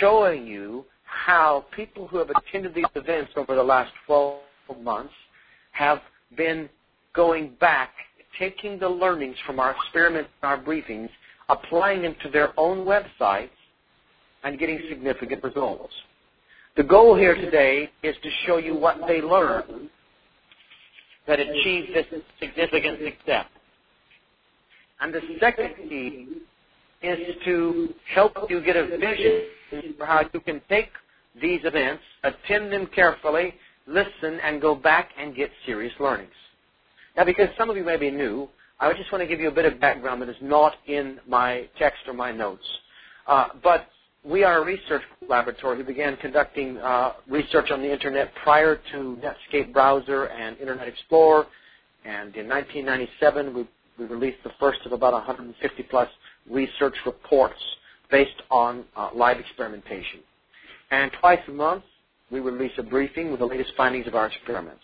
showing you how people who have attended these events over the last 12 months have been going back, taking the learnings from our experiments and our briefings, applying them to their own websites, and getting significant results. The goal here today is to show you what they learned that achieved this significant success. And the second key is to help you get a vision for how you can take these events, attend them carefully, listen, and go back and get serious learnings. Now, because some of you may be new, I just want to give you a bit of background that is not in my text or my notes. Uh, but we are a research laboratory who began conducting uh, research on the internet prior to Netscape browser and Internet Explorer. And in 1997, we, we released the first of about 150 plus research reports based on uh, live experimentation. And twice a month, we release a briefing with the latest findings of our experiments.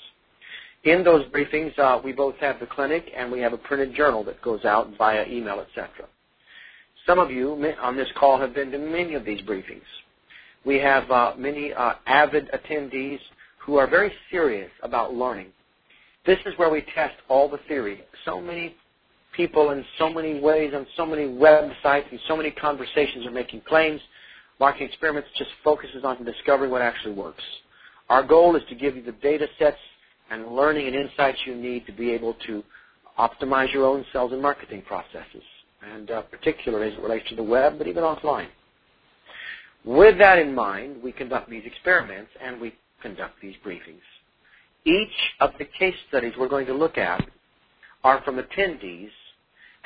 In those briefings, uh, we both have the clinic and we have a printed journal that goes out via email, etc. Some of you on this call have been to many of these briefings. We have uh, many uh, avid attendees who are very serious about learning. This is where we test all the theory. So many people in so many ways on so many websites and so many conversations are making claims. Marketing Experiments just focuses on discovering what actually works. Our goal is to give you the data sets and learning and insights you need to be able to optimize your own sales and marketing processes and uh, particularly as it relates to the web, but even offline. With that in mind, we conduct these experiments and we conduct these briefings. Each of the case studies we're going to look at are from attendees,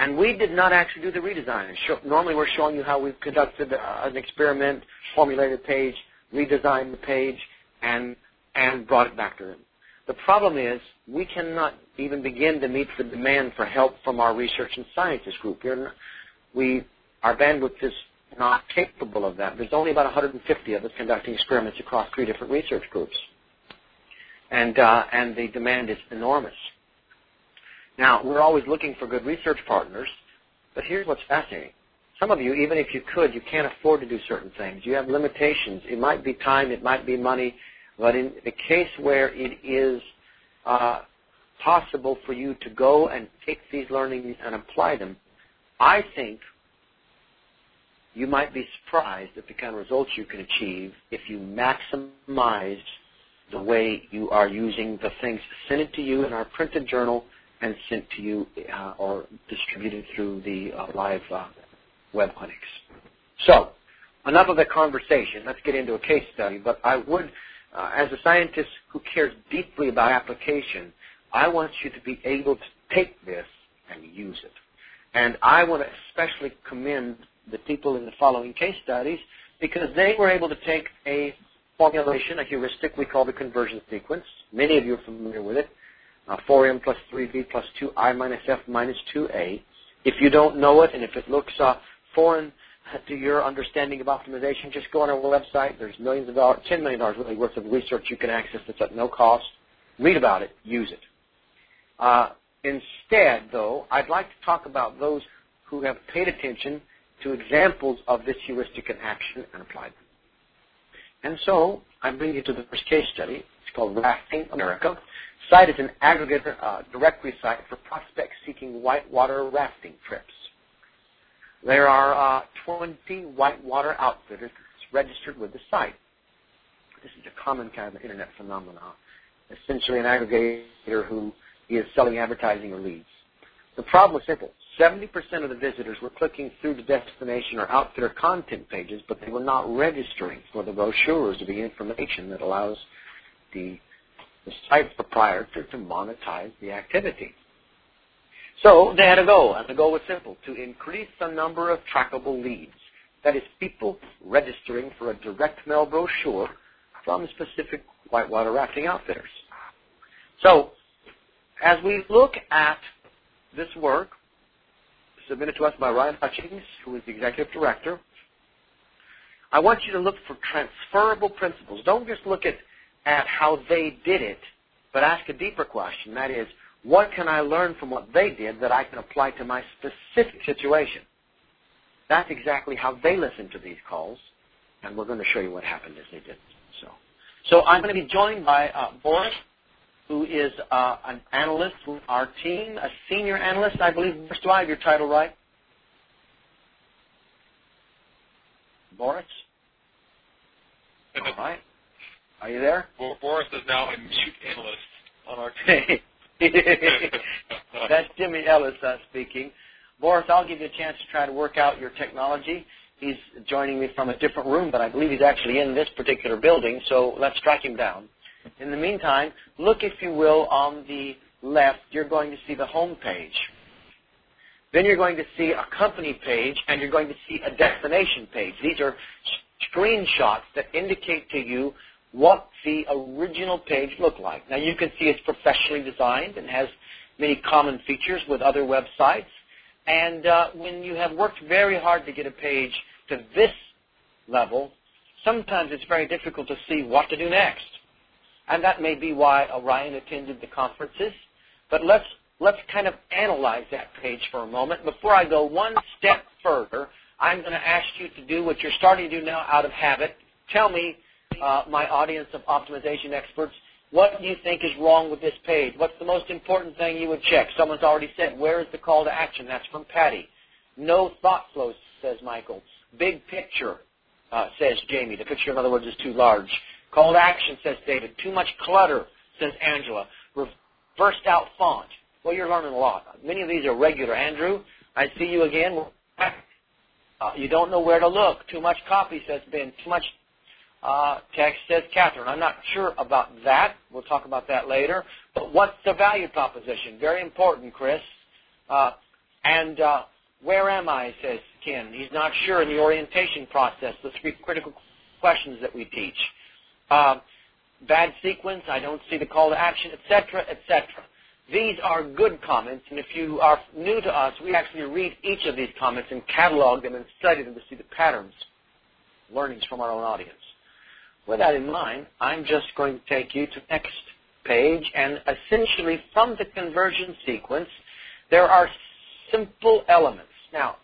and we did not actually do the redesign. Normally, we're showing you how we've conducted uh, an experiment, formulated a page, redesigned the page, and and brought it back to them. The problem is we cannot even begin to meet the demand for help from our research and sciences group. Not, we, our bandwidth is not capable of that. There's only about 150 of us conducting experiments across three different research groups. And, uh, and the demand is enormous. Now, we're always looking for good research partners, but here's what's fascinating. Some of you, even if you could, you can't afford to do certain things. You have limitations. It might be time, it might be money, but in the case where it is uh, possible for you to go and take these learnings and apply them, I think you might be surprised at the kind of results you can achieve if you maximize the way you are using the things sent to you in our printed journal and sent to you uh, or distributed through the uh, live uh, web clinics. So, enough of the conversation. Let's get into a case study. But I would uh, as a scientist who cares deeply about application, I want you to be able to take this and use it. And I want to especially commend the people in the following case studies because they were able to take a formulation, a heuristic we call the conversion sequence. Many of you are familiar with it. Uh, 4m plus 3v plus 2i minus f minus 2a. If you don't know it and if it looks uh, foreign to your understanding of optimization, just go on our website. There's millions of dollars, $10 million really worth of research you can access that's at no cost. Read about it. Use it. Uh, instead, though, I'd like to talk about those who have paid attention to examples of this heuristic in action and applied them. And so I bring you to the first case study. It's called Rafting America. Site is an aggregator uh, directory site for prospects seeking whitewater rafting trips. There are uh, 20 whitewater outfitters registered with the site. This is a common kind of internet phenomenon. Essentially, an aggregator who is selling advertising or leads. The problem is simple. 70% of the visitors were clicking through the destination or outfitter content pages, but they were not registering for the brochures or the information that allows the, the site proprietor to monetize the activity. So they had a goal, and the goal was simple to increase the number of trackable leads. That is, people registering for a direct mail brochure from specific whitewater rafting outfitters. So, as we look at this work, submitted to us by Ryan Hutchings, who is the executive director, I want you to look for transferable principles. Don't just look at, at how they did it, but ask a deeper question. That is, what can I learn from what they did that I can apply to my specific situation? That's exactly how they listened to these calls. And we're going to show you what happened as they did. So, so I'm going to be joined by uh, Boris, who is uh, an analyst with our team, a senior analyst, I believe. Boris, Do I have your title right? Boris? All right. Are you there? Well, Boris is now a mute analyst on our team. That's Jimmy Ellis uh, speaking. Boris, I'll give you a chance to try to work out your technology. He's joining me from a different room, but I believe he's actually in this particular building, so let's track him down. In the meantime, look, if you will, on the left, you're going to see the home page. Then you're going to see a company page, and you're going to see a destination page. These are screenshots that indicate to you what the original page looked like. Now you can see it's professionally designed and has many common features with other websites. And uh, when you have worked very hard to get a page to this level, sometimes it's very difficult to see what to do next. And that may be why Ryan attended the conferences. But let's let's kind of analyze that page for a moment. Before I go one step further, I'm going to ask you to do what you're starting to do now out of habit. Tell me uh, my audience of optimization experts, what do you think is wrong with this page? What's the most important thing you would check? Someone's already said, where is the call to action? That's from Patty. No thought flows, says Michael. Big picture, uh, says Jamie. The picture, in other words, is too large. Call to action, says David. Too much clutter, says Angela. Reversed out font. Well, you're learning a lot. Many of these are regular. Andrew, I see you again. Uh, you don't know where to look. Too much copy, says Ben. Too much uh, text says Catherine. I'm not sure about that. We'll talk about that later. But what's the value proposition? Very important, Chris. Uh, and uh, where am I, says Ken. He's not sure in the orientation process, the three critical questions that we teach. Uh, bad sequence, I don't see the call to action, etc., etc. These are good comments, and if you are new to us, we actually read each of these comments and catalog them and study them to see the patterns, learnings from our own audience. With that in mind, I'm just going to take you to next page, and essentially from the conversion sequence, there are simple elements. Now,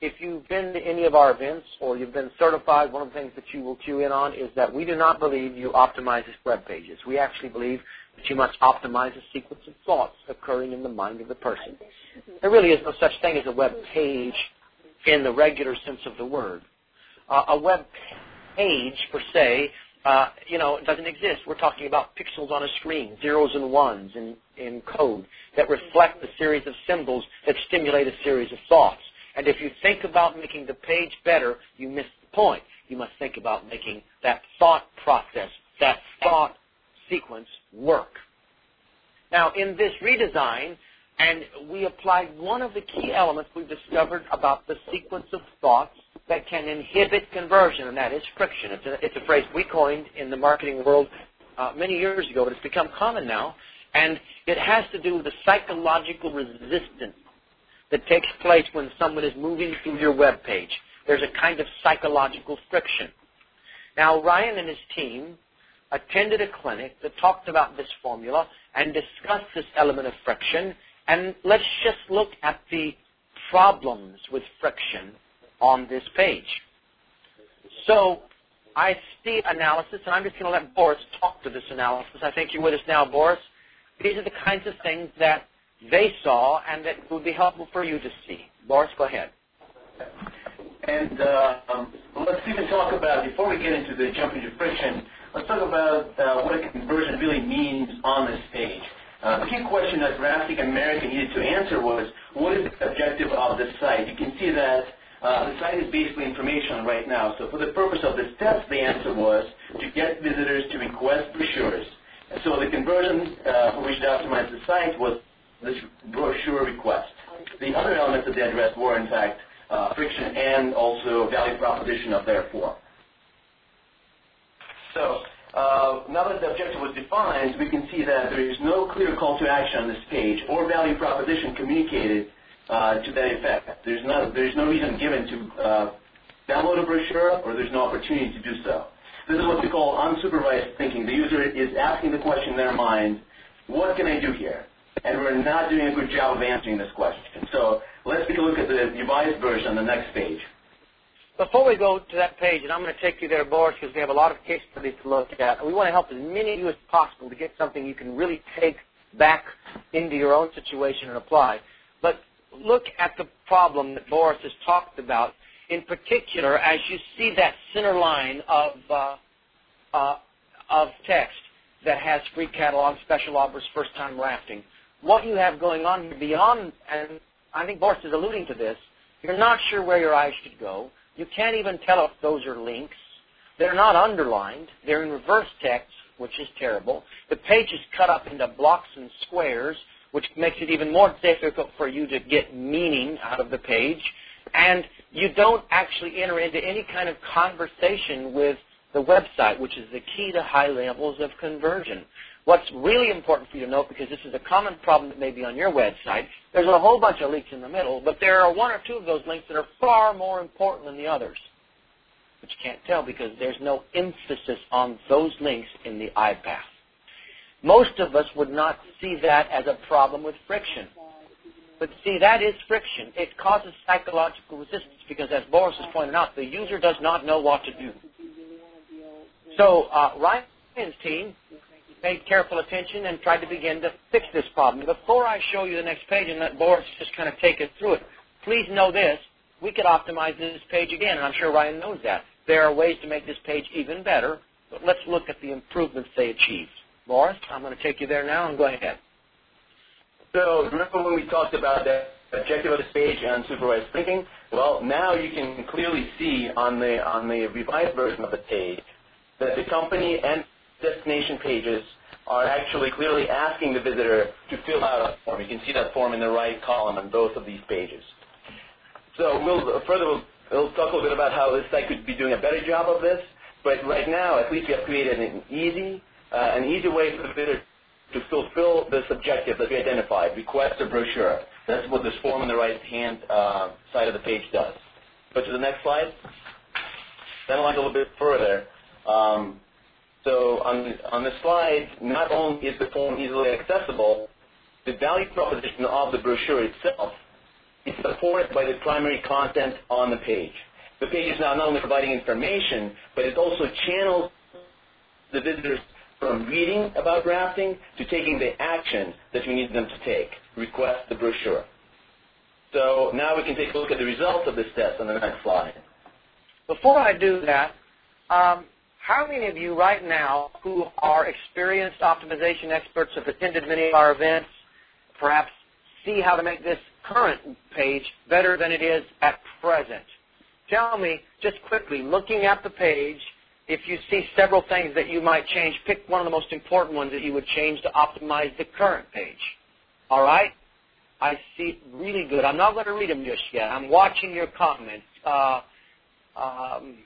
if you've been to any of our events or you've been certified, one of the things that you will cue in on is that we do not believe you optimize web pages. We actually believe that you must optimize a sequence of thoughts occurring in the mind of the person. There really is no such thing as a web page in the regular sense of the word. Uh, a web page, per se, uh, you know, doesn't exist. We're talking about pixels on a screen, zeros and ones in, in code that reflect a series of symbols that stimulate a series of thoughts. And if you think about making the page better, you miss the point. You must think about making that thought process, that thought sequence work. Now, in this redesign, and we applied one of the key elements we've discovered about the sequence of thoughts that can inhibit conversion, and that is friction. It's a, it's a phrase we coined in the marketing world uh, many years ago, but it's become common now. And it has to do with the psychological resistance that takes place when someone is moving through your web page. There's a kind of psychological friction. Now, Ryan and his team attended a clinic that talked about this formula and discussed this element of friction. And let's just look at the problems with friction on this page. So I see analysis, and I'm just going to let Boris talk to this analysis. I think you're with us now, Boris. These are the kinds of things that they saw and that would be helpful for you to see. Boris, go ahead. And uh, um, let's even talk about, before we get into the jumping to friction, let's talk about uh, what a conversion really means on this page. Uh, the key question that Rafting America needed to answer was, what is the objective of this site? You can see that the site is basically information right now. So for the purpose of this test, the answer was to get visitors to request brochures. So the conversion uh, for which to optimize the site was this brochure request. The other elements that they addressed were, in fact, uh, friction and also value proposition of therefore. So uh, now that the objective was defined, we can see that there is no clear call to action on this page or value proposition communicated uh, to that effect. There's no, there's no reason given to uh, download a brochure or there's no opportunity to do so. This is what we call unsupervised thinking. The user is asking the question in their mind, what can I do here? And we're not doing a good job of answering this question. So let's take a look at the revised version on the next page. before we go to that page, and I'm going to take you there, Boris, because we have a lot of case studies to look at. We want to help as many of you as possible to get something you can really take back into your own situation and apply. But look at the problem that Boris has talked about. In particular, as you see that center line of uh, uh, of text that has free catalog, special offers, first time rafting. What you have going on beyond, and I think Boris is alluding to this, you're not sure where your eyes should go. You can't even tell if those are links. They're not underlined. They're in reverse text, which is terrible. The page is cut up into blocks and squares, which makes it even more difficult for you to get meaning out of the page. And you don't actually enter into any kind of conversation with the website, which is the key to high levels of conversion. What's really important for you to note, because this is a common problem that may be on your website, there's a whole bunch of links in the middle, but there are one or two of those links that are far more important than the others. But you can't tell because there's no emphasis on those links in the iPath. Most of us would not see that as a problem with friction. But see, that is friction. It causes psychological resistance because, as Boris has pointed out, the user does not know what to do. So uh, Ryan's team paid careful attention and tried to begin to fix this problem. Before I show you the next page and let Boris just kind of take us through it, please know this. We could optimize this page again, and I'm sure Ryan knows that. There are ways to make this page even better, but let's look at the improvements they achieved. Boris, I'm going to take you there now, and go ahead. So remember when we talked about the objective of this page and supervised thinking? Well, now you can clearly see on the on the revised version of the page that the company and destination pages are actually clearly asking the visitor to fill out a form. You can see that form in the right column on both of these pages. So we'll further we'll, we'll talk a little bit about how this site could be doing a better job of this. But right now, at least we have created an easy, an easy way for the visitor to fulfill this objective that we identified, request a brochure. That's what this form on the right-hand uh, side of the page does. Go to the next slide. Then a little bit further. Um, so on, on the slide, not only is the form easily accessible, the value proposition of the brochure itself is supported by the primary content on the page. The page is now not only providing information, but it also channels the visitors from reading about rafting to taking the action that we need them to take, request the brochure. So now we can take a look at the results of this test on the next slide. Before I do that, um, how many of you right now who are experienced optimization experts have attended many of our events, perhaps see how to make this current page better than it is at present? Tell me, just quickly, looking at the page, if you see several things that you might change, pick one of the most important ones that you would change to optimize the current page. All right? I see really good. I'm not going to read them just yet. I'm watching your comments. Uh, um,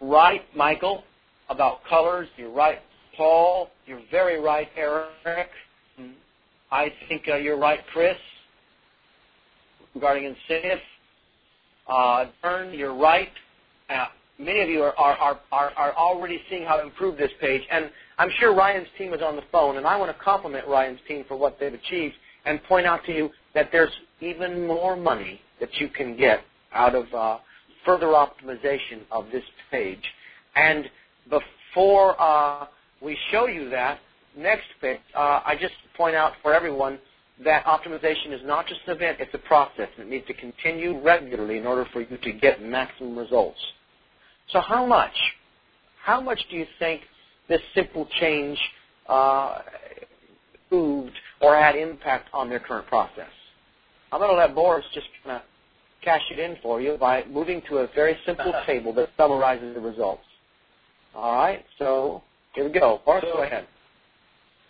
right, Michael, about colors. You're right, Paul. You're very right, Eric. I think uh, you're right, Chris, regarding incentive. Uh, Vern, you're right. Uh, many of you are, are, are, are already seeing how to improve this page. And I'm sure Ryan's team is on the phone, and I want to compliment Ryan's team for what they've achieved and point out to you that there's even more money that you can get out of uh, further optimization of this page. And before uh, we show you that, next page, uh, I just point out for everyone that optimization is not just an event, it's a process. It needs to continue regularly in order for you to get maximum results. So how much? How much do you think this simple change uh, moved or had impact on their current process? I'm going to let Boris just kind of cash it in for you by moving to a very simple table that summarizes the results. All right, so here we go. Boris, so, go ahead.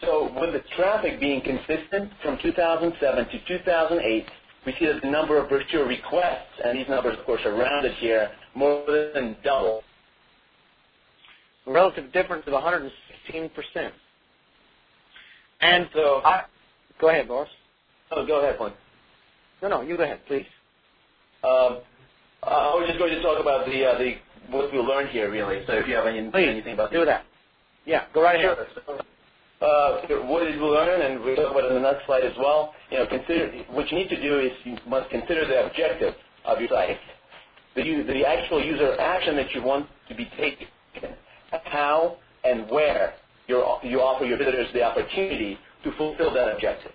So with the traffic being consistent from 2007 to 2008, we see that the number of brochure requests, and these numbers, of course, are rounded here, more than double. A relative difference of 116%. And so, I, go ahead, Boris. Oh, go ahead, Flint. No, no, you go ahead, please. Um, I was just going to talk about the uh, the what we learned here, really. So if you have any, Please, anything about do that. Yeah, go right ahead. Sure. Uh, what did we learn, and we talk about it in the next slide as well. You know, consider what you need to do is you must consider the objective of your site. The, actual user action that you want to be taken, how and where you offer your visitors the opportunity to fulfill that objective.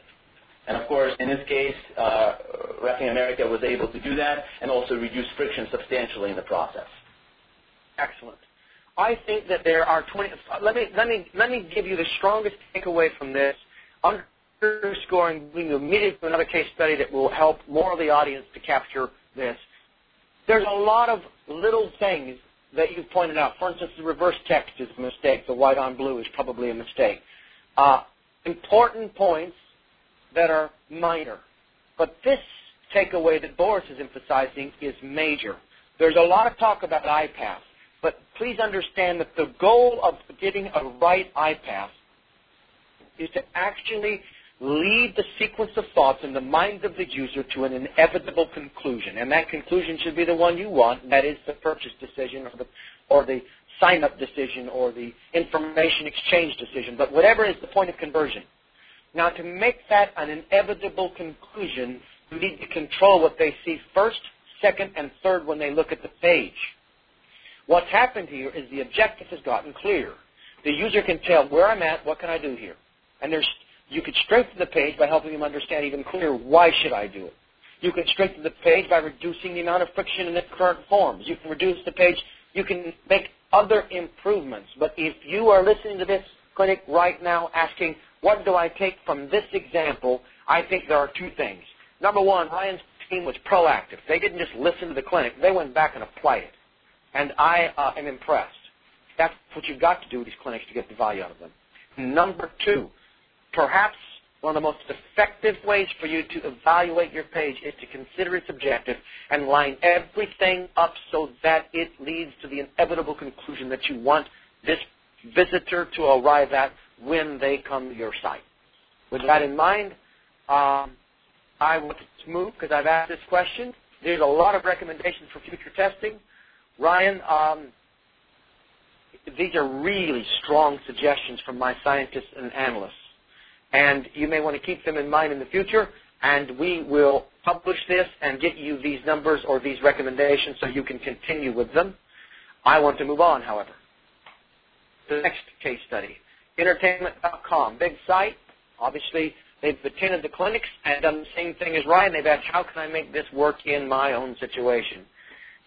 And of course, in this case, uh, Rafting America was able to do that and also reduce friction substantially in the process. Excellent. I think that there are 20. Let me let me let me give you the strongest takeaway from this, underscoring you immediately to another case study that will help more of the audience to capture this. There's a lot of little things that you've pointed out. For instance, the reverse text is a mistake. The white on blue is probably a mistake. Uh, important points that are minor. But this takeaway that Boris is emphasizing is major. There's a lot of talk about iPath, but please understand that the goal of getting a right iPath is to actually lead the sequence of thoughts in the mind of the user to an inevitable conclusion. And that conclusion should be the one you want, that is the purchase decision or the, or the sign up decision or the information exchange decision. But whatever is the point of conversion. Now, to make that an inevitable conclusion, you need to control what they see first, second, and third when they look at the page. What's happened here is the objective has gotten clear. The user can tell where I'm at, what can I do here. And there's, you could strengthen the page by helping them understand even clearer why should I do it. You can strengthen the page by reducing the amount of friction in its current forms. You can reduce the page. You can make other improvements. But if you are listening to this clinic right now asking, what do I take from this example? I think there are two things. Number one, Ryan's team was proactive. They didn't just listen to the clinic. They went back and applied it. And I uh, am impressed. That's what you've got to do with these clinics to get the value out of them. Number two, perhaps one of the most effective ways for you to evaluate your page is to consider its objective and line everything up so that it leads to the inevitable conclusion that you want this visitor to arrive at when they come to your site. With that in mind, um, I will move because I've asked this question. There's a lot of recommendations for future testing. Ryan, um, these are really strong suggestions from my scientists and analysts. And you may want to keep them in mind in the future, and we will publish this and get you these numbers or these recommendations so you can continue with them. I want to move on, however. The next case study entertainment.com, big site. Obviously, they've attended the clinics and done the same thing as Ryan. They've asked, how can I make this work in my own situation?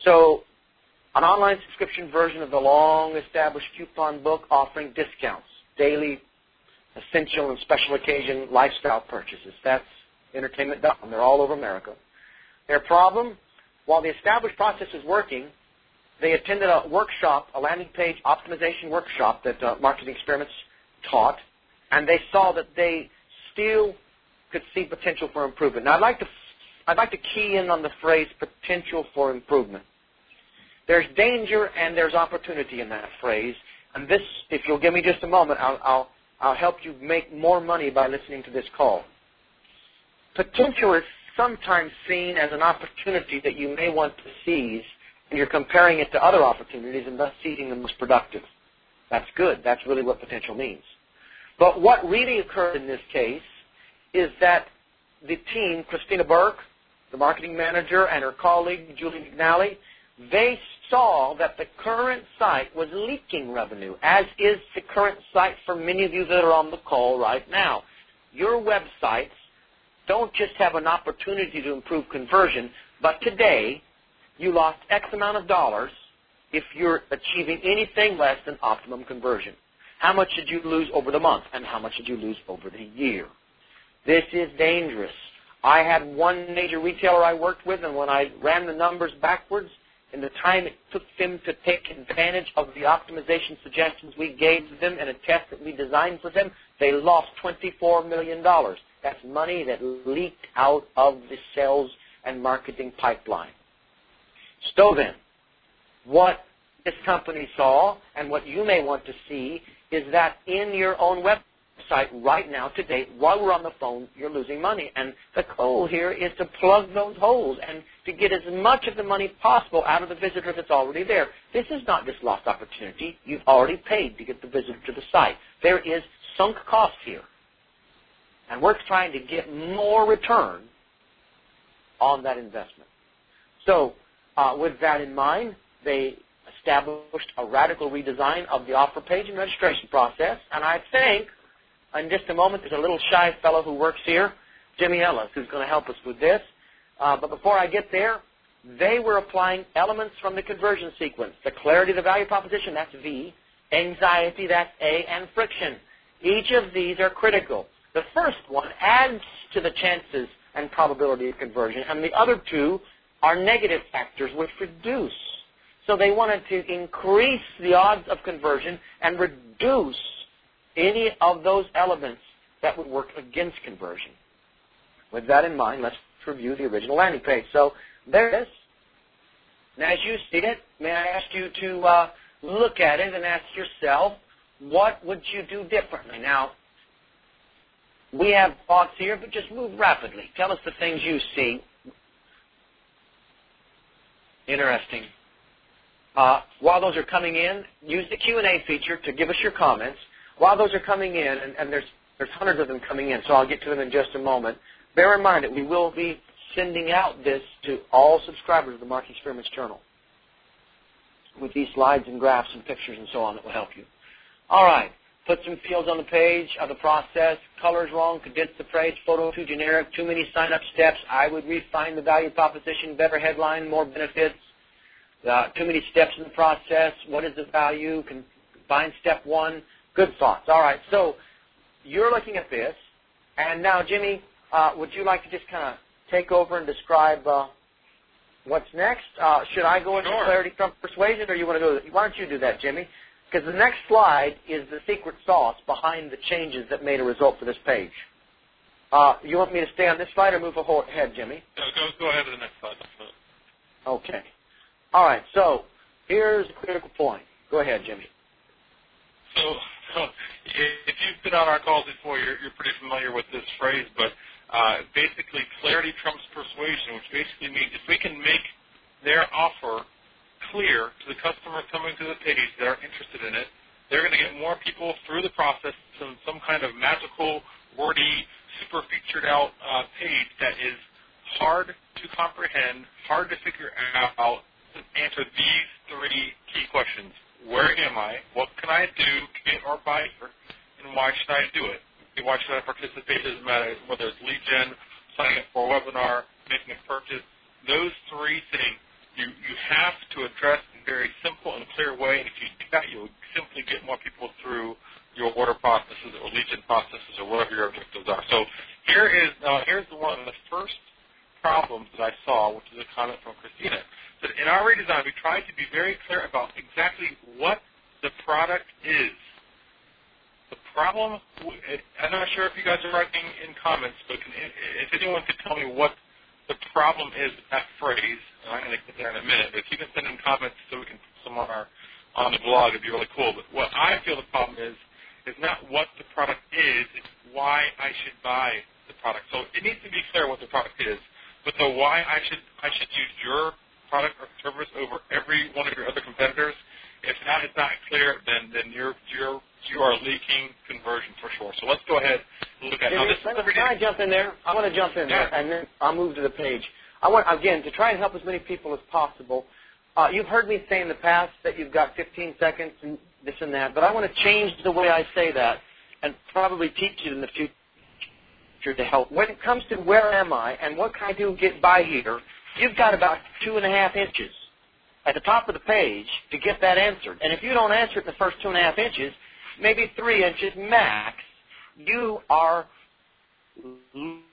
So, an online subscription version of the long-established coupon book offering discounts, daily, essential, and special occasion lifestyle purchases. That's entertainment.com. They're all over America. Their problem, while the established process is working, they attended a workshop, a landing page optimization workshop that uh, Marketing Experiments taught, and they saw that they still could see potential for improvement. Now, I'd like to I'd like to key in on the phrase potential for improvement. There's danger and there's opportunity in that phrase, and this, if you'll give me just a moment, I'll, I'll, I'll help you make more money by listening to this call. Potential is sometimes seen as an opportunity that you may want to seize, and you're comparing it to other opportunities and thus seizing the most productive. That's good. That's really what potential means. But what really occurred in this case is that the team, Christina Burke, the marketing manager, and her colleague, Julie McNally, they saw that the current site was leaking revenue, as is the current site for many of you that are on the call right now. Your websites don't just have an opportunity to improve conversion, but today you lost X amount of dollars if you're achieving anything less than optimum conversion. How much did you lose over the month, and how much did you lose over the year? This is dangerous. I had one major retailer I worked with, and when I ran the numbers backwards, in the time it took them to take advantage of the optimization suggestions we gave them in a test that we designed for them, they lost $24 million. That's money that leaked out of the sales and marketing pipeline. So then, what this company saw and what you may want to see is that in your own website right now to date, while we're on the phone, you're losing money. And the goal here is to plug those holes and to get as much of the money possible out of the visitor that's already there. This is not just lost opportunity. You've already paid to get the visitor to the site. There is sunk cost here. And we're trying to get more return on that investment. So Uh, with that in mind, they established a radical redesign of the offer page and registration process. And I think in just a moment there's a little shy fellow who works here, Jimmy Ellis, who's going to help us with this. Uh, but before I get there, they were applying elements from the conversion sequence. The clarity of the value proposition, that's V. Anxiety, that's A. And friction. Each of these are critical. The first one adds to the chances and probability of conversion, and the other two are negative factors which reduce. So they wanted to increase the odds of conversion and reduce any of those elements that would work against conversion. With that in mind, let's review the original landing page. So there it is. And as you see it, may I ask you to uh, look at it and ask yourself, what would you do differently? Now, we have thoughts here, but just move rapidly. Tell us the things you see. Interesting. Uh, while those are coming in, use the Q&A feature to give us your comments. While those are coming in, and, and there's, there's hundreds of them coming in, so I'll get to them in just a moment, bear in mind that we will be sending out this to all subscribers of the Marketing Experiments Journal with these slides and graphs and pictures and so on that will help you. All right. Put some fields on the page of the process. Colors wrong. Condense the phrase. Photo too generic. Too many sign-up steps. I would refine the value proposition. Better headline. More benefits. Uh, too many steps in the process. What is the value? Combine step one. Good thoughts. All right. So you're looking at this, and now Jimmy, uh, would you like to just kind of take over and describe uh, what's next? Uh, should I go into sure. clarity from persuasion, or you want to go? Why don't you do that, Jimmy? Because the next slide is the secret sauce behind the changes that made a result for this page. Uh, you want me to stay on this slide or move ahead, Jimmy? No, go, go ahead to the next slide. Okay. All right. So here's a critical point. Go ahead, Jimmy. So, if you've been on our calls before, you're, you're pretty familiar with this phrase, but uh, basically clarity trumps persuasion, which basically means if we can make their offer clear to the customer coming to the page that are interested in it, they're going to get more people through the process to some kind of magical, wordy, super featured out uh, page that is hard to comprehend, hard to figure out, to answer these three key questions. Where am I? What can I do, get or buy here? And why should I do it? Why should I participate? It doesn't matter whether it's lead gen, signing up for a webinar, making a purchase. Those three things you, you have to address in a very simple and clear way. And if you do that, you'll simply get more people through your order processes or lead gen processes or whatever your objectives are. So here is uh, here's the one the first problems that I saw, which is a comment from Christina. That in our redesign, we tried to be very clear about exactly what the product is. The problem, I'm not sure if you guys are writing in comments, but can, if anyone could tell me what the problem is with that phrase, and I'm going to get there in a minute, but if you can send in comments so we can put some on, our, on the blog, it'd be really cool. But what I feel the problem is, is not what the product is, it's why I should buy the product. So it needs to be clear what the product is, but the why I should I should use your product or service over every one of your other competitors, if that is not clear, then then you're you're you are leaking conversion for sure. So let's go ahead and look at how this. Can I jump in there? I want to jump in yeah. there, and then I'll move to the page. I want again to try and help as many people as possible. Uh, you've heard me say in the past that you've got 15 seconds and this and that, but I want to change the way I say that and probably teach it in the future to help. When it comes to where am I and what can I do to get by here, you've got about two and a half inches at the top of the page to get that answered. And if you don't answer it in the first two and a half inches, maybe three inches max, you are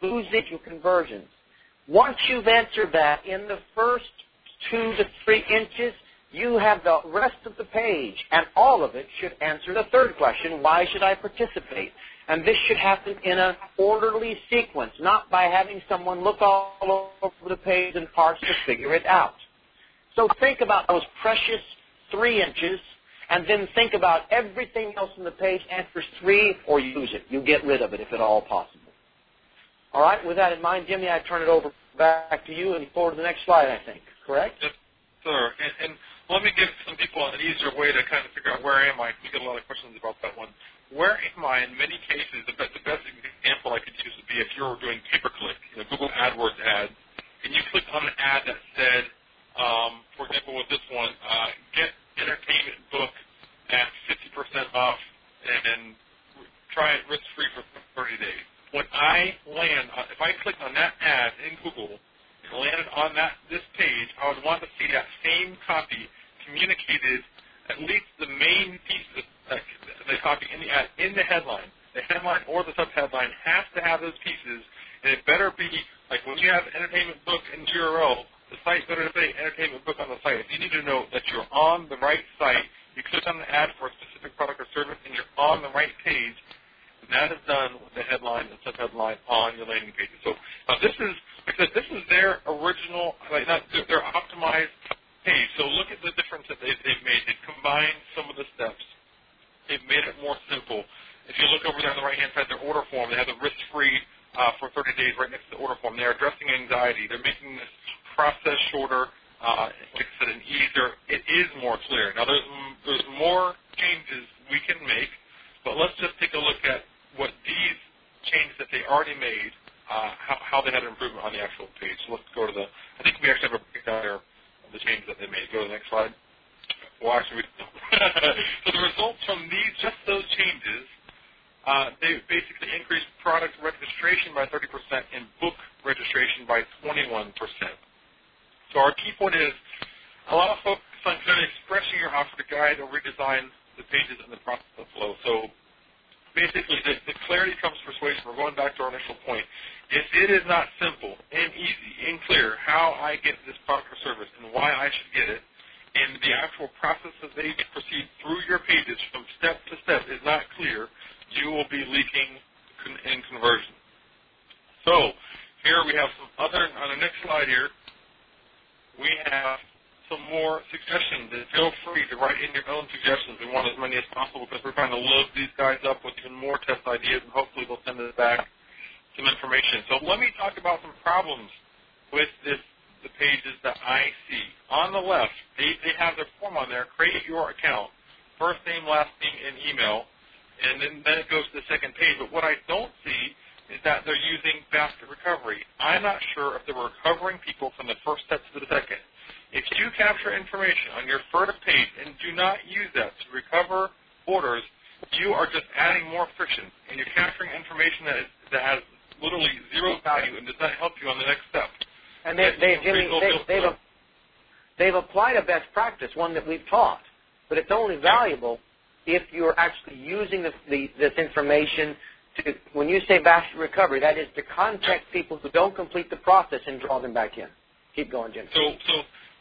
losing your conversions. Once you've answered that in the first two to three inches, you have the rest of the page, and all of it should answer the third question, why should I participate? And this should happen in an orderly sequence, not by having someone look all over the page and parts to figure it out. So think about those precious three inches and then think about everything else in the page, answers three, or use it. You get rid of it if at all possible. All right, with that in mind, Jimmy, I turn it over back to you and forward to the next slide, I think. Correct? Yes, sir. And, and let me give some people an easier way to kind of figure out where am I. We get a lot of questions about that one. Where am I? In many cases, the best, the best example I could use would be if you were doing pay-per-click, you know, Google AdWords ads, and you clicked on an ad that said, um, for example, with this one, uh, get entertainment book at 50% off and try it risk free for 30 days. When I land, uh, if I click on that ad in Google and landed on that this page, I would want to see that same copy communicated, at least the main pieces the copy in the ad in the headline. The headline or the subheadline has to have those pieces, and it better be like when you have entertainment book in URL, the site better say entertainment book on the site. If you need to know that you're on the right site, you click on the ad for a specific product or service, and you're on the right page. That is done with the headline and subheadline on your landing pages. So uh, this is, said, this is their original, like not their optimized page. So look at the difference that they've, they've made. They've combined some of the steps. They've made it more simple. If you look over there on the right-hand side, their order form, they have the risk-free uh, for 30 days right next to the order form. They're addressing anxiety. They're making this process shorter uh, like I said, an easier, it is more clear. Now, there's, there's more changes we can make, but let's just take a look at what these changes that they already made, uh, how, how they had an improvement on the actual page. So let's go to the, I think we actually have a breakdown there of the changes that they made. Go to the next slide. We so the results from these, just those changes, uh, they basically increased product registration by 30% and book registration by 21%. So our key point is a lot of focus on of expressing your offer to guide or redesign the pages and the process of flow. So basically, the, the clarity comes persuasion. We're going back to our initial point. If it is not simple and easy and clear how I get this product or service and why I should get it, and the actual process that they proceed through your pages from step to step is not clear, you will be leaking in conversion. So here we have some other, on the next slide here, we have some more suggestions. And feel free to write in your own suggestions. We want as many as possible because we're trying to load these guys up with even more test ideas, and hopefully they'll send us back some information. So let me talk about some problems with this the pages that I see. On the left, they, they have their form on there, create your account, first name, last name, and email, and then, then it goes to the second page. But what I don't see is that they're using basket recovery. I'm not sure if they're recovering people from the first step to the second. If you capture information on your first page and do not use that to recover orders, you are just adding more friction, and you're capturing information that, is, that has literally zero value and does not help you on the next step. And they, they, Jimmy, they, they've, they've applied a best practice, one that we've taught, but it's only valuable if you're actually using the, the, this information to, when you say basket recovery, that is to contact people who don't complete the process and draw them back in. Keep going, Jim. So, so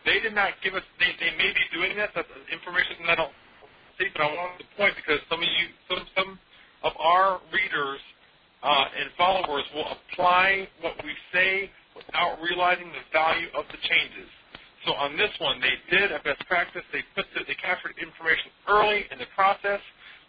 they did not give us. They, they may be doing this. That's information that I don't see, but I want to point because some of you, some, some of our readers uh, and followers will apply what we say without realizing the value of the changes. So on this one, they did a best practice. They put the, they captured information early in the process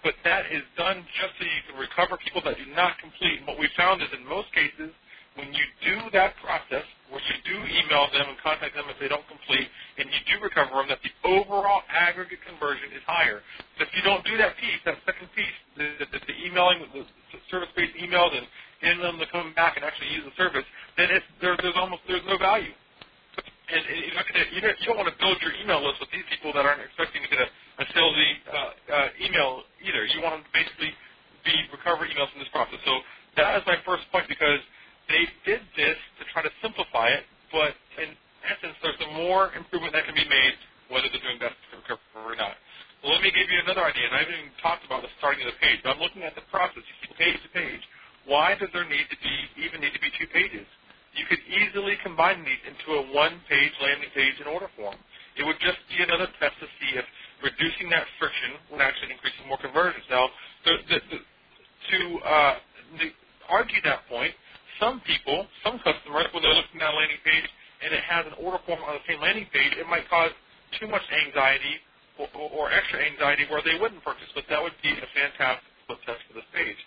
but that is done just so you can recover people that do not complete. And what we found is in most cases, when you do that process, which you do email them and contact them if they don't complete, and you do recover them, that the overall aggregate conversion is higher. So if you don't do that piece, that second piece, the, the, the emailing, the service-based emails, and getting them to come back and actually use the service, then it's, there, there's almost there's no value. And, you're not gonna, you don't want to build your email list with these people that aren't expecting to get a a salesy uh, uh, email either. You want them to basically be recovery emails from this process. So that is my first point because they did this to try to simplify it, but in essence, there's some more improvement that can be made whether they're doing basket recovery or not. Well, let me give you another idea, and I haven't even talked about the starting of the page, but I'm looking at the process. You see page to page. Why does there need to be even need to be two pages? Combine these into a one-page landing page in order form. It would just be another test to see if reducing that friction would actually increase more conversions. Now, the, the, the, to uh, argue that point, some people, some customers, when they're looking at a landing page and it has an order form on the same landing page, it might cause too much anxiety or, or, or extra anxiety where they wouldn't purchase. But that would be a fantastic test for this page.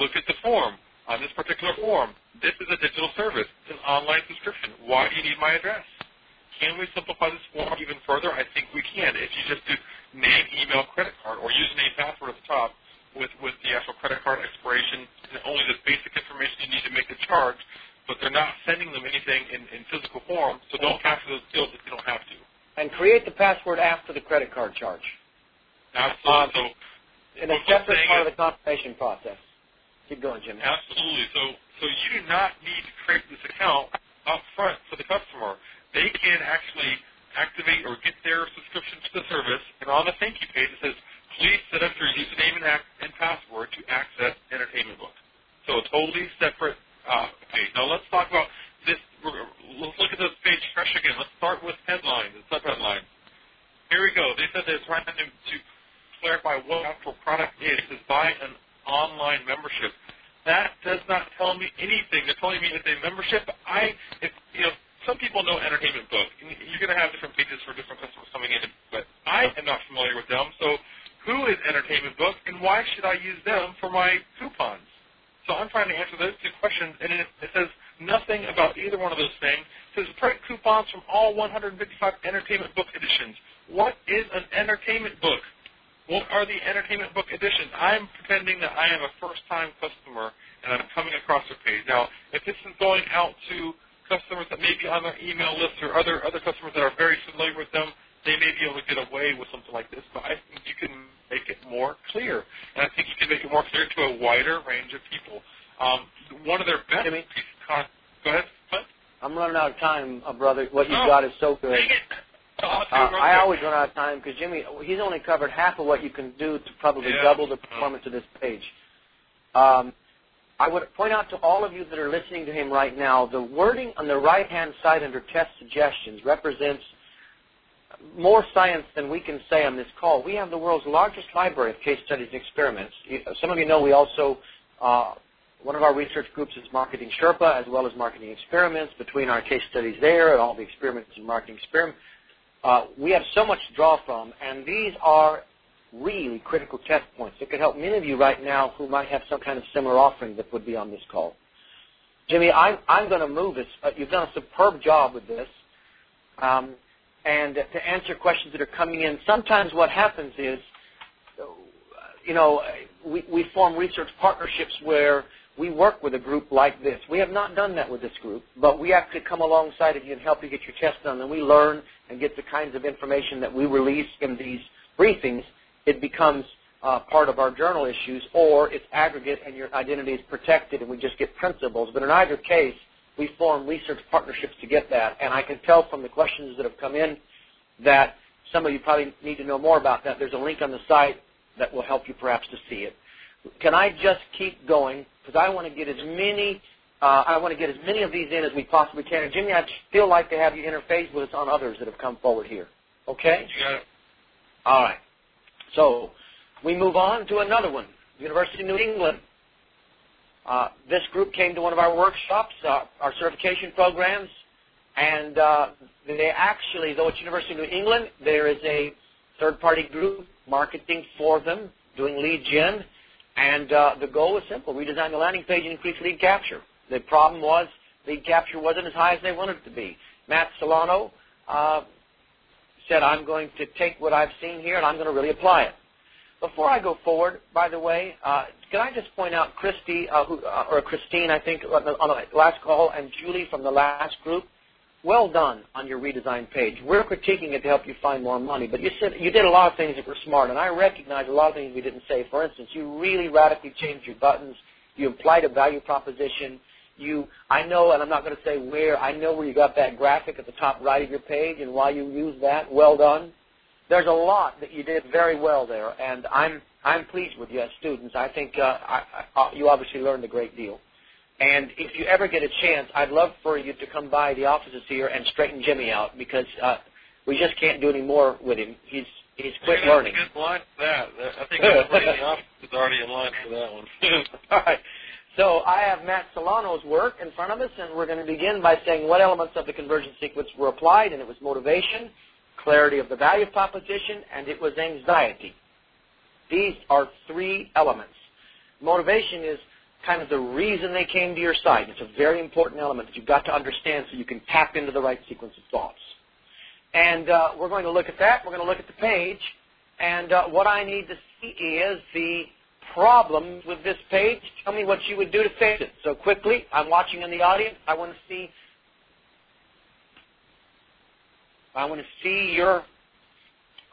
Look at the form. On this particular form, this is a digital service. It's an online subscription. Why do you need my address? Can we simplify this form even further? I think we can. If you just do name, email, credit card, or username, password at the top with, with the actual credit card expiration and only the basic information you need to make the charge, but they're not sending them anything in, in physical form, so don't capture those fields if you don't have to. And create the password after the credit card charge. Absolutely. Um, in a separate part of the confirmation process. Keep going, Jim. Absolutely. So, so you do not need to create this account up front for the customer. They can actually activate or get their subscription to the service, and on the thank you page it says, please set up your username and, and password to access Entertainment Book. So a totally separate uh, page. Now let's talk about this. Let's look at this page fresh again. Let's start with headlines and subheadlines. Here we go. They said they're trying to, to clarify what actual product is. It says buy an online membership. That does not tell me anything. They're telling me it's a membership. I, if, you know, some people know Entertainment Book. You're going to have different pages for different customers coming in, but I am not familiar with them. So, who is Entertainment Book, and why should I use them for my coupons? So, I'm trying to answer those two questions, and it, it says nothing about either one of those things. It says print coupons from all 155 Entertainment Book editions. What is an Entertainment Book? What are the entertainment book editions? I'm pretending that I am a first-time customer and I'm coming across your page. Now, if this is going out to customers that may be on their email list or other other customers that are very familiar with them, they may be able to get away with something like this. But I think you can make it more clear, and I think you can make it more clear to a wider range of people. Um, one of their best Jimmy, con- go ahead. What? I'm running out of time, uh, brother. What you've oh, got is so good. Uh, I always run out of time because Jimmy, he's only covered half of what you can do to probably yeah. double the performance of this page. Um, I would point out to all of you that are listening to him right now, the wording on the right-hand side under test suggestions represents more science than we can say on this call. We have the world's largest library of case studies and experiments. Some of you know we also, uh, one of our research groups is Marketing Sherpa as well as Marketing Experiments. Between our case studies there and all the experiments in Marketing Experiments, uh, we have so much to draw from, and these are really critical test points that could help many of you right now who might have some kind of similar offering that would be on this call. Jimmy, I'm, I'm going to move this. Uh, you've done a superb job with this. Um, and to answer questions that are coming in, sometimes what happens is, you know, we, we form research partnerships where we work with a group like this. We have not done that with this group, but we actually come alongside of you and help you get your test done, and we learn and get the kinds of information that we release in these briefings. It becomes uh, part of our journal issues, or it's aggregate and your identity is protected, and we just get principles. But in either case, we form research partnerships to get that, and I can tell from the questions that have come in that some of you probably need to know more about that. There's a link on the site that will help you perhaps to see it. Can I just keep going? Because I want to get as many uh, I want to get as many of these in as we possibly can. And Jimmy, I'd still like to have you interface with us on others that have come forward here. Okay? You got it. All right. So we move on to another one. University of New England. Uh, this group came to one of our workshops, uh, our certification programs, and uh, they actually, though it's University of New England, there is a third-party group marketing for them, doing lead gen, and uh, the goal was simple: redesign the landing page and increase lead capture. The problem was lead capture wasn't as high as they wanted it to be. Matt Solano uh, said, "I'm going to take what I've seen here and I'm going to really apply it." Before I go forward, by the way, uh, can I just point out Christy uh, who, uh, or Christine, I think, on the, on the last call, and Julie from the last group well done on your redesign page. We're critiquing it to help you find more money, but you said you did a lot of things that were smart, and I recognize a lot of things we didn't say. For instance, you really radically changed your buttons. You implied a value proposition. You, I know, and I'm not going to say where. I know where you got that graphic at the top right of your page, and why you used that. Well done. There's a lot that you did very well there, and I'm I'm pleased with you as students. I think uh, I, I, you obviously learned a great deal. And if you ever get a chance, I'd love for you to come by the offices here and straighten Jimmy out because uh, we just can't do any more with him. He's he's quit learning. In line for that. I think everybody in the office is already in line for that one. All right. So I have Matt Solano's work in front of us, and we're going to begin by saying what elements of the conversion sequence were applied, and it was motivation, clarity of the value proposition, and it was anxiety. These are three elements. Motivation is kind of the reason they came to your site. It's a very important element that you've got to understand so you can tap into the right sequence of thoughts. And uh, we're going to look at that. We're going to look at the page. And uh, what I need to see is the problems with this page. Tell me what you would do to fix it. So quickly, I'm watching in the audience. I want to see. I want to see your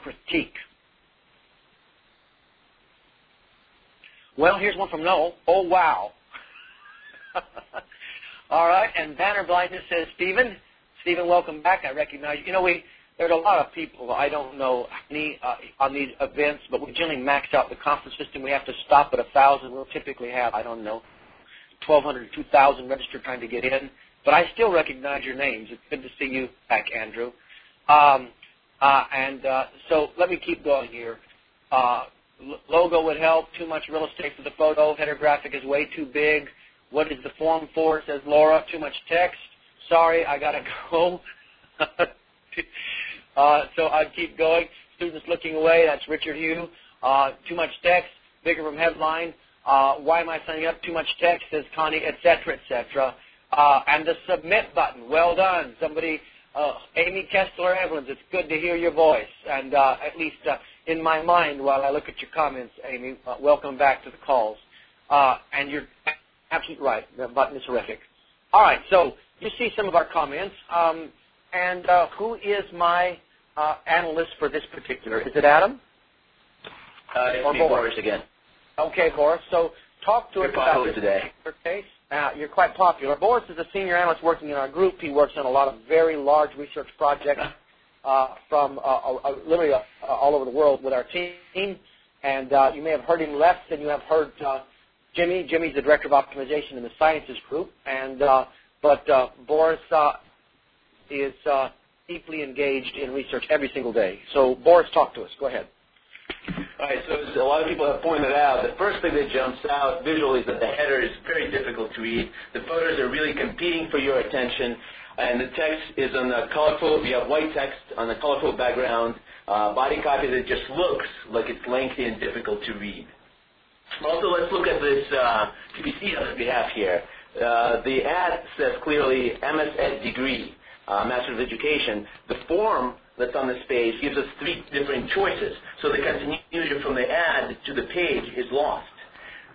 critique. Well, here's one from Noel. Oh, wow. All right, and Banner Blindness says, Stephen, Stephen, welcome back. I recognize you. You know, we there's a lot of people. I don't know any uh, on these events, but we generally max out the conference system. We have to stop at a thousand. We'll typically have I don't know, twelve hundred, two thousand registered trying to get in. But I still recognize your names. It's good to see you back, Andrew. Um, uh, and uh, so let me keep going here. Uh, logo would help. Too much real estate for the photo. Header graphic is way too big. What is the form for? Says Laura. Too much text. Sorry, I gotta go. uh, so I keep going. Students looking away. That's Richard Hugh. Uh, too much text. Bigger from headline. Uh, why am I signing up? Too much text, says Connie, etc., etc. Uh, and the submit button. Well done. Somebody, uh, Amy Kessler Evans, it's good to hear your voice. And uh, at least uh, in my mind while I look at your comments, Amy. Uh, welcome back to the calls. Uh, and you're absolutely right. The button is terrific. All right, so you see some of our comments. Um, and uh, who is my uh, analyst for this particular? Is it Adam? Uh, it's or me, Boris? Boris again. Okay, Boris. So talk to you're us about this today. case. Now, you're quite popular. Boris is a senior analyst working in our group. He works on a lot of very large research projects uh, from uh, uh, literally uh, all over the world with our team. And uh, you may have heard him less than you have heard uh, Jimmy. Jimmy's the director of optimization in the sciences group. And uh, but uh, Boris uh, is uh, deeply engaged in research every single day. So Boris, talk to us. Go ahead. All right, so as a lot of people have pointed out, the first thing that jumps out visually is that the header is very difficult to read. The photos are really competing for your attention, and the text is on a colorful, you have white text on a colorful background, uh, body copy that just looks like it's lengthy and difficult to read. Also, let's look at this PPC that we have here. Uh, the ad says clearly MS degree, uh, Master of Education. The form that's on this page gives us three different choices, so the continuity from the ad to the page is lost.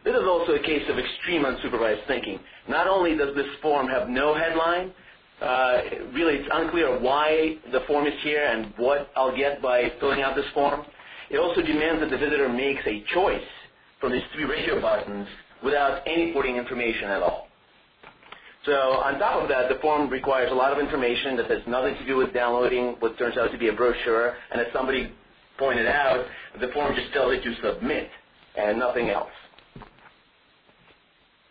This is also a case of extreme unsupervised thinking. Not only does this form have no headline, uh, really it's unclear why the form is here and what I'll get by filling out this form. It also demands that the visitor makes a choice from these three radio buttons without any supporting information at all. So on top of that, the form requires a lot of information that has nothing to do with downloading what turns out to be a brochure. And as somebody pointed out, the form just tells you to submit and nothing else.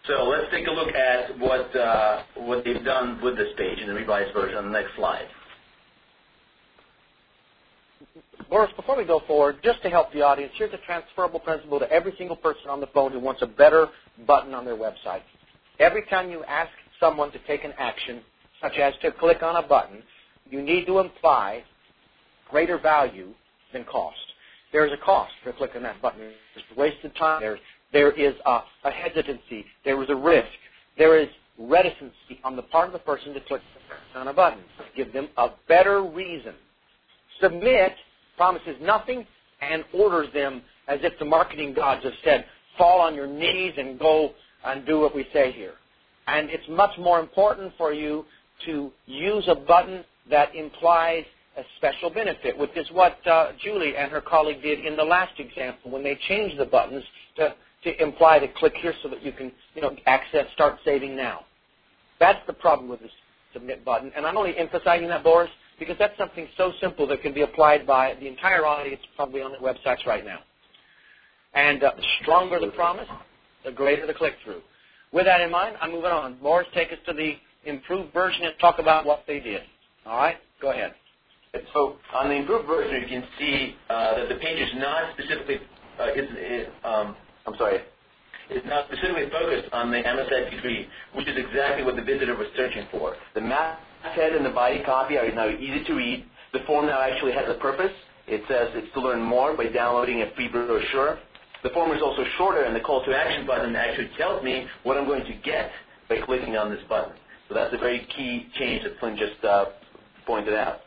So let's take a look at what, uh, what they've done with this page in the revised version on the next slide. Boris, before we go forward, just to help the audience, here's a transferable principle to every single person on the phone who wants a better button on their website. Every time you ask someone to take an action, such as to click on a button, you need to imply greater value than cost. There is a cost for clicking that button. There's wasted time. There's there is a, a hesitancy. There is a risk. There is reticency on the part of the person to click on a button. Give them a better reason. Submit promises nothing and orders them as if the marketing gods have said, fall on your knees and go and do what we say here. And it's much more important for you to use a button that implies a special benefit, which is what uh, Julie and her colleague did in the last example when they changed the buttons to to imply to click here so that you can, you know, access start saving now. That's the problem with this submit button. And I'm only emphasizing that, Boris, because that's something so simple that can be applied by the entire audience probably on the websites right now. And uh, the stronger the promise, the greater the click-through. With that in mind, I'm moving on. Boris, take us to the improved version and talk about what they did. All right? Go ahead. So on the improved version, you can see uh, that the page is not specifically uh, is, is, um, I'm sorry, is now specifically focused on the MSI degree, which is exactly what the visitor was searching for. The masthead and the body copy are now easy to read. The form now actually has a purpose. It says it's to learn more by downloading a free brochure. The form is also shorter, and the call to action button actually tells me what I'm going to get by clicking on this button. So that's a very key change that Flint just uh, pointed out.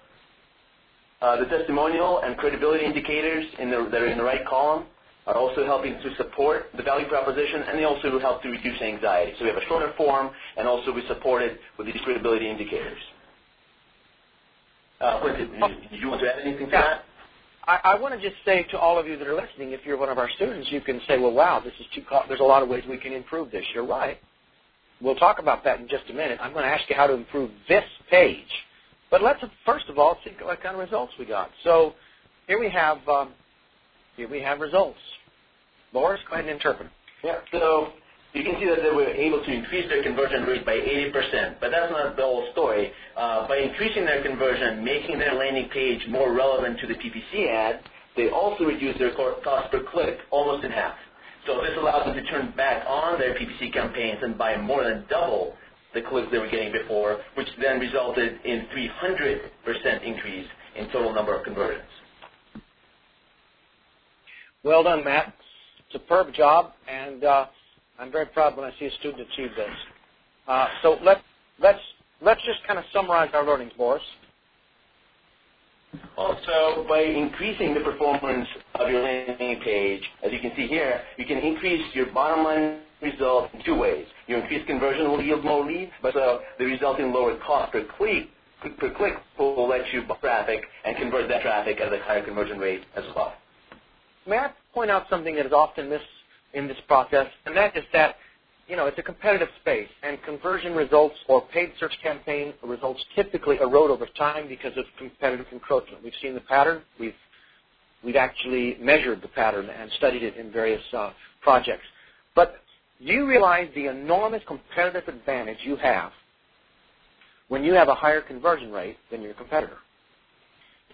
Uh, the testimonial and credibility indicators in the, that are in the right column are also helping to support the value proposition, and they also help to reduce anxiety. So we have a shorter form, and also we support it with these credibility indicators. Uh, did, did, you want to add anything to yeah. that? I, I want to just say to all of you that are listening, if you're one of our students, you can say, well, wow, this is too, co- there's a lot of ways we can improve this. You're right. We'll talk about that in just a minute. I'm going to ask you how to improve this page. But let's, first of all, see what kind of results we got. So here we have, um, here we have results. Boris, go ahead and interpret. Yeah, so you can see that they were able to increase their conversion rate by 80%. But that's not the whole story. Uh, by increasing their conversion, making their landing page more relevant to the PPC ad, they also reduced their cost per click almost in half. So this allows them to turn back on their PPC campaigns and buy more than double the clicks they were getting before, which then resulted in 300% increase in total number of conversions. Well done, Matt. Superb job, and uh, I'm very proud when I see a student achieve this. Uh, so let, let's, let's just kind of summarize our learnings, Boris. Also, by increasing the performance of your landing page, as you can see here, you can increase your bottom line result in two ways. Your increased conversion will yield more leads, but uh, the resulting lower cost per click, per click will let you buy traffic and convert that traffic at a higher conversion rate as well. May I point out something that is often missed in this process, and that is that you know, it's a competitive space, and conversion results or paid search campaign results typically erode over time because of competitive encroachment. We've seen the pattern. We've we've actually measured the pattern and studied it in various uh, projects. But do you realize the enormous competitive advantage you have when you have a higher conversion rate than your competitor?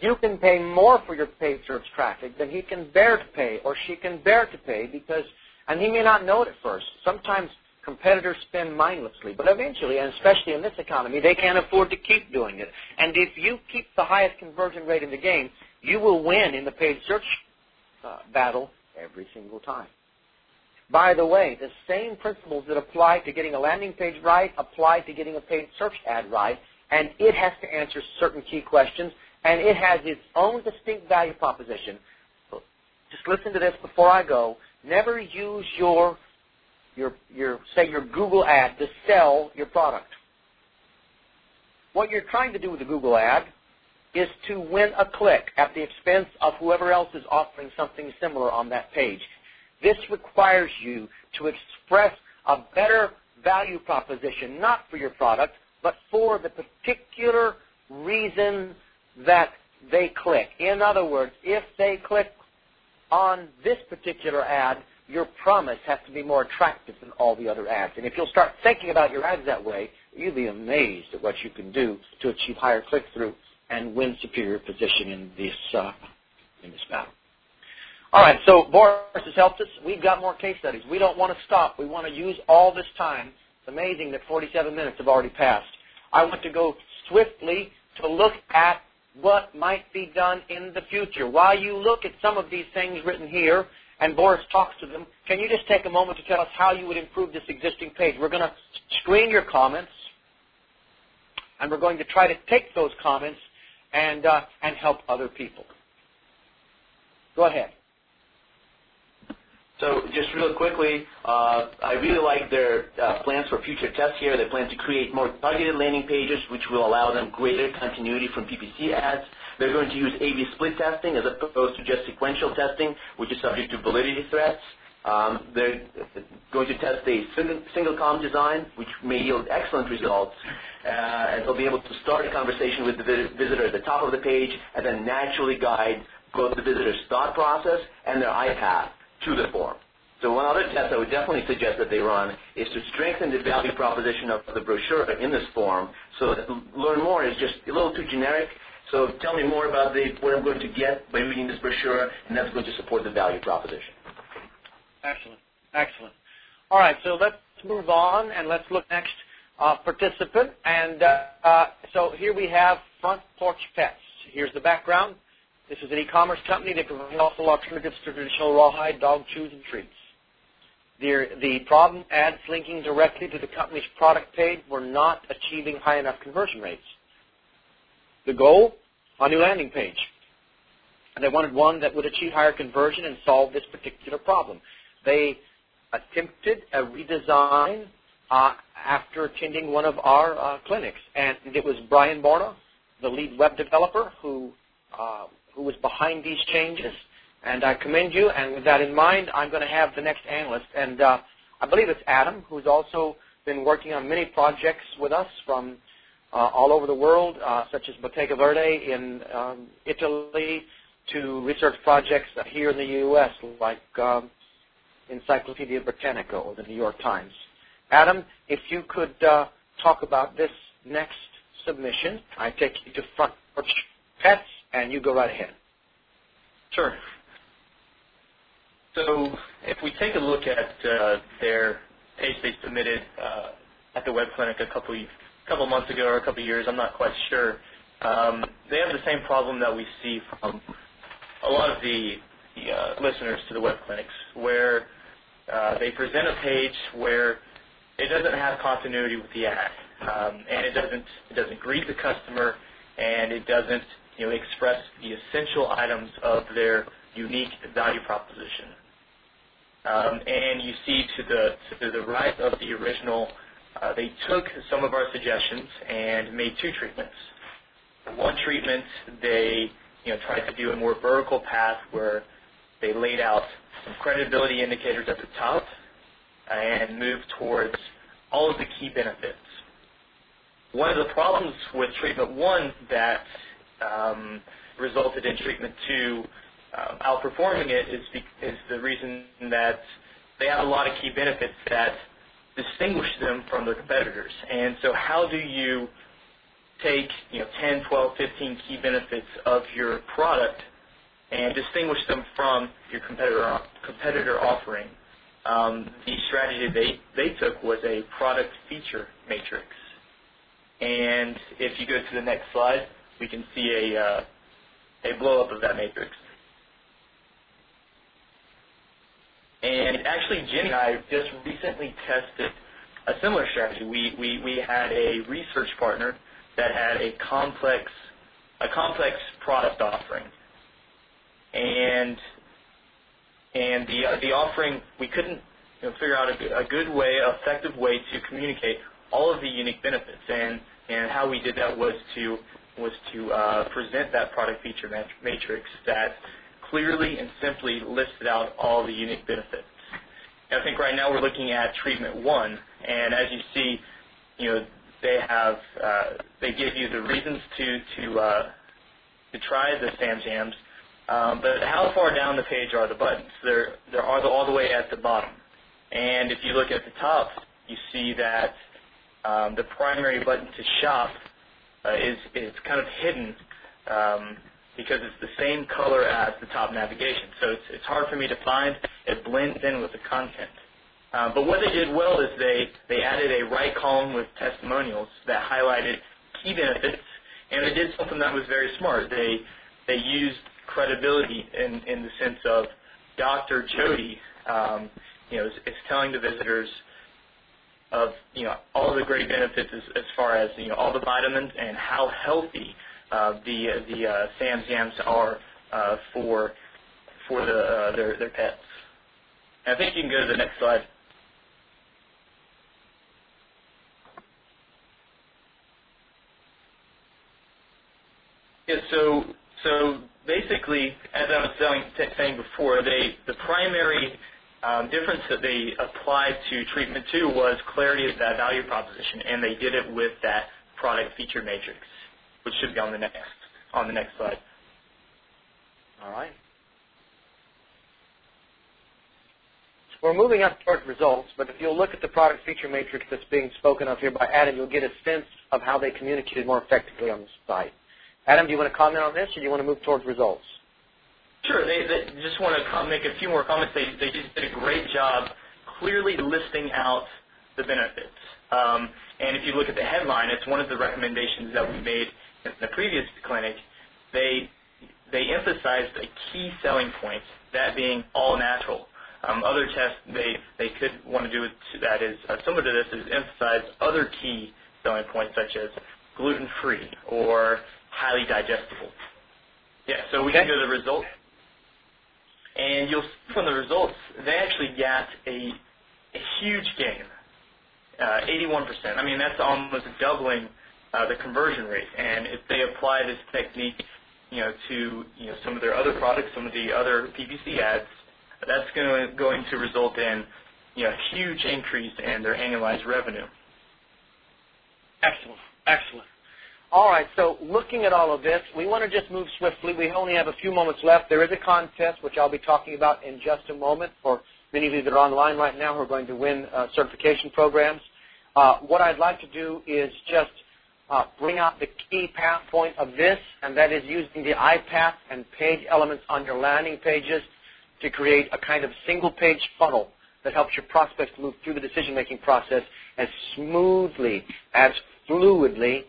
You can pay more for your paid search traffic than he can bear to pay or she can bear to pay because, and he may not know it at first. Sometimes competitors spend mindlessly, but eventually, and especially in this economy, they can't afford to keep doing it. And if you keep the highest conversion rate in the game, you will win in the paid search uh, battle every single time. By the way, the same principles that apply to getting a landing page right apply to getting a paid search ad right, and it has to answer certain key questions, and it has its own distinct value proposition. Just listen to this before I go. Never use your your, your, say your Google ad to sell your product. What you're trying to do with the Google ad is to win a click at the expense of whoever else is offering something similar on that page. This requires you to express a better value proposition, not for your product, but for the particular reason that they click. In other words, if they click on this particular ad, your promise has to be more attractive than all the other ads. And if you'll start thinking about your ads that way, you'll be amazed at what you can do to achieve higher click-through and win superior position in this uh, in this battle. All right, so Boris has helped us. We've got more case studies. We don't want to stop. We want to use all this time. It's amazing that 47 minutes have already passed. I want to go swiftly to look at what might be done in the future. While you look at some of these things written here, and Boris talks to them, can you just take a moment to tell us how you would improve this existing page? We're going to screen your comments, and we're going to try to take those comments and, uh, and help other people. Go ahead. So just real quickly, uh, I really like their uh, plans for future tests here. They plan to create more targeted landing pages, which will allow them greater continuity from PPC ads. They're going to use A-B split testing as opposed to just sequential testing, which is subject to validity threats. Um, they're going to test a single, column design, which may yield excellent results. Uh, and they'll be able to start a conversation with the visitor at the top of the page and then naturally guide both the visitor's thought process and their eye to the form. So one other test I would definitely suggest that they run is to strengthen the value proposition of the brochure in this form so that learn more is just a little too generic so tell me more about the, what I'm going to get by reading this brochure, and that's going to support the value proposition. Excellent. Excellent. All right, so let's move on, and let's look next uh, participant. And uh, uh, so here we have Front Porch Pets. Here's the background. This is an e-commerce company. that provides lawful alternatives to traditional rawhide dog chews and treats. The, the problem ads linking directly to the company's product page were not achieving high enough conversion rates. The goal a new landing page. And they wanted one that would achieve higher conversion and solve this particular problem. They attempted a redesign uh, after attending one of our uh, clinics, and it was Brian Borna, the lead web developer, who uh, who was behind these changes, and I commend you. And with that in mind, I'm going to have the next analyst, and uh, I believe it's Adam, who's also been working on many projects with us from uh, all over the world, uh, such as Bottega Verde in um, Italy, to research projects here in the U.S., like um, Encyclopedia Britannica or the New York Times. Adam, if you could uh, talk about this next submission, I take you to front porch pets, and you go right ahead. Sure. So if we take a look at uh, their page they submitted uh, at the web clinic a couple couple months ago or a couple years, I'm not quite sure. Um, they have the same problem that we see from a lot of the, the uh, listeners to the web clinics, where uh, they present a page where it doesn't have continuity with the ad, um, and it doesn't it doesn't greet the customer, and it doesn't express the essential items of their unique value proposition. Um, and you see to the to the right of the original, uh, they took some of our suggestions and made two treatments. One treatment, they you know tried to do a more vertical path where they laid out some credibility indicators at the top and moved towards all of the key benefits. One of the problems with treatment one that resulted in treatment two uh, outperforming it is, is the reason that they have a lot of key benefits that distinguish them from their competitors. And so how do you take you know 10, 12, 15 key benefits of your product and distinguish them from your competitor competitor offering? Um, the strategy they, they took was a product feature matrix. And if you go to the next slide, we can see a, uh, a blow up of that matrix. And actually, Jenny and I just recently tested a similar strategy. We, we, we had a research partner that had a complex a complex product offering, and and the the offering we couldn't figure out a, good way, effective way to communicate all of the unique benefits, and how we did that was to was to uh, present that product feature matrix that clearly and simply listed out all the unique benefits. I think right now we're looking at treatment one, and as you see, you know, they have uh, they give you the reasons to to uh, to try the Sam's Yams, um, but how far down the page are the buttons? They're they're all the, way at the bottom, and if you look at the top, you see that um, the primary button to shop is is kind of hidden um, because it's the same color as the top navigation. So it's, it's hard for me to find. It blends in with the content. Uh, but what they did well is they, they added a right column with testimonials that highlighted key benefits, and they did something that was very smart. They, they used credibility in, in the sense of Dr. Jody, um, you know, is, is telling the visitors of you know all the great benefits as, as far as you know all the vitamins and how healthy uh, the the uh, Sam's Yams are uh, for for the uh, their their pets. And I think you can go to the next slide. Yeah, so so basically, as I was saying, saying before, they the primary Um, difference that they applied to treatment two was clarity of that value proposition, and they did it with that product feature matrix which should be on the next on the next slide. All right. We're moving up toward results, but if you'll look at the product feature matrix that's being spoken of here by Adam, you'll get a sense of how they communicated more effectively on the site. Adam, do you want to comment on this, or do you want to move towards results? Sure. They, they just want to make a few more comments. They, they just did a great job clearly listing out the benefits. Um, and if you look at the headline, it's one of the recommendations that we made in the previous clinic, they they emphasized a key selling point, that being all natural. Um, other tests they they could want to do that is uh, similar to this is emphasize other key selling points such as gluten free or highly digestible. Yeah, so we can go to the results, and you'll see from the results they actually got a, a huge gain, uh, 81%. I mean that's almost doubling uh, the conversion rate. And if they apply this technique you know, to you know some of their other products, some of the other PPC ads, that's going to, going to result in you know a huge increase in their annualized revenue. Excellent, excellent. All right, so looking at all of this, we want to just move swiftly. We only have a few moments left. There is a contest, which I'll be talking about in just a moment for many of you that are online right now who are going to win uh, certification programs. Uh, what I'd like to do is just uh, bring out the key path point of this, and that is using the iPath and page elements on your landing pages to create a kind of single-page funnel that helps your prospects move through the decision-making process as smoothly, as fluidly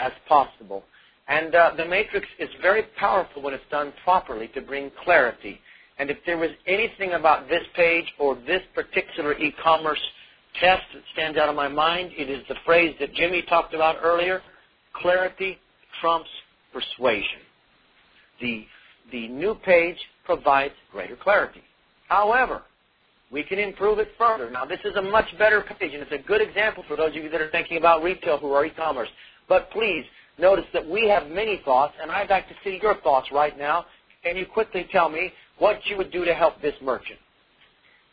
as possible. And uh, the matrix is very powerful when it's done properly to bring clarity. And if there was anything about this page or this particular e-commerce test that stands out in my mind, it is the phrase that Jimmy talked about earlier, clarity trumps persuasion. The, the new page provides greater clarity. However, we can improve it further. Now, this is a much better page, and it's a good example for those of you that are thinking about retail who are e-commerce. But please, notice that we have many thoughts, and I'd like to see your thoughts right now. Can you quickly tell me what you would do to help this merchant?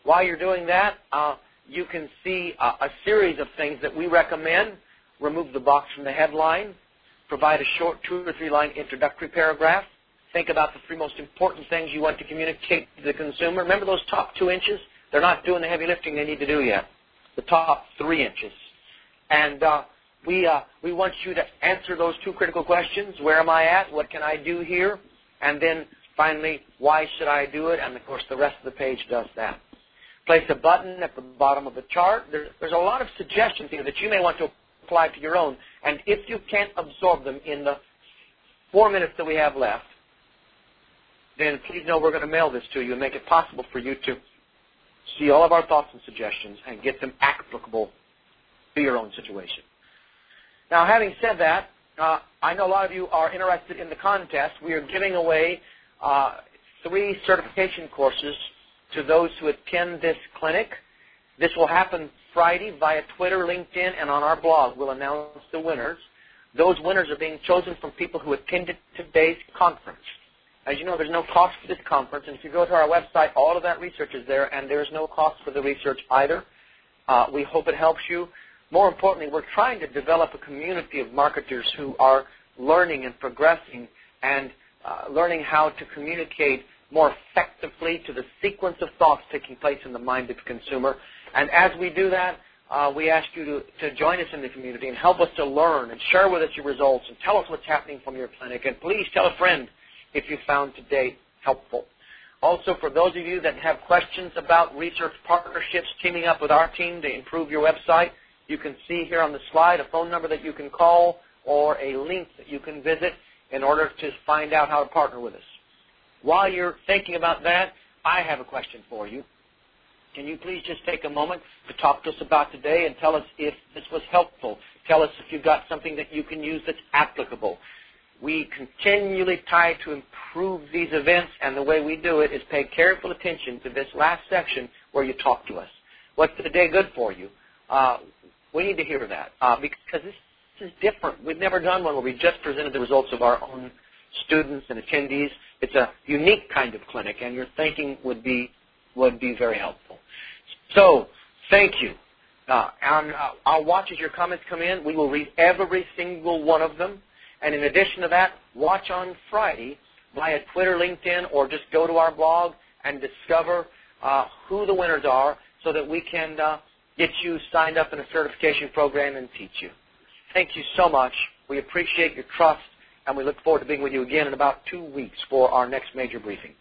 While you're doing that, uh, you can see a, a series of things that we recommend. Remove the box from the headline. Provide a short two or three line introductory paragraph. Think about the three most important things you want to communicate to the consumer. Remember those top two inches? They're not doing the heavy lifting they need to do yet. The top three inches. And uh, we, uh, we want you to answer those two critical questions. Where am I at? What can I do here? And then finally, why should I do it? And of course, the rest of the page does that. Place a button at the bottom of the chart. There, there's a lot of suggestions here that you may want to apply to your own. And if you can't absorb them in the four minutes that we have left, then please know we're going to mail this to you and make it possible for you to see all of our thoughts and suggestions and get them applicable to your own situation. Now, having said that, uh, I know a lot of you are interested in the contest. We are giving away uh, three certification courses to those who attend this clinic. This will happen Friday via Twitter, LinkedIn, and on our blog. We'll announce the winners. Those winners are being chosen from people who attended today's conference. As you know, there's no cost for this conference, and if you go to our website, all of that research is there, and there's no cost for the research either. Uh, we hope it helps you. More importantly, we're trying to develop a community of marketers who are learning and progressing and uh, learning how to communicate more effectively to the sequence of thoughts taking place in the mind of the consumer. And as we do that, uh, we ask you to, to join us in the community and help us to learn and share with us your results and tell us what's happening from your clinic. And please tell a friend if you found today helpful. Also, for those of you that have questions about research partnerships teaming up with our team to improve your website, you can see here on the slide a phone number that you can call or a link that you can visit in order to find out how to partner with us. While you're thinking about that, I have a question for you. Can you please just take a moment to talk to us about today and tell us if this was helpful? Tell us if you've got something that you can use that's applicable. We continually try to improve these events, and the way we do it is pay careful attention to this last section where you talk to us. What's the day good for you? Uh, we need to hear that uh, because this is different. We've never done one where we just presented the results of our own students and attendees. It's a unique kind of clinic, and your thinking would be would be very helpful. So, thank you. Uh, and uh, I'll watch as your comments come in. We will read every single one of them. And in addition to that, watch on Friday via Twitter, LinkedIn, or just go to our blog and discover uh, who the winners are so that we can uh, get you signed up in a certification program and teach you. Thank you so much. We appreciate your trust, and we look forward to being with you again in about two weeks for our next major briefing.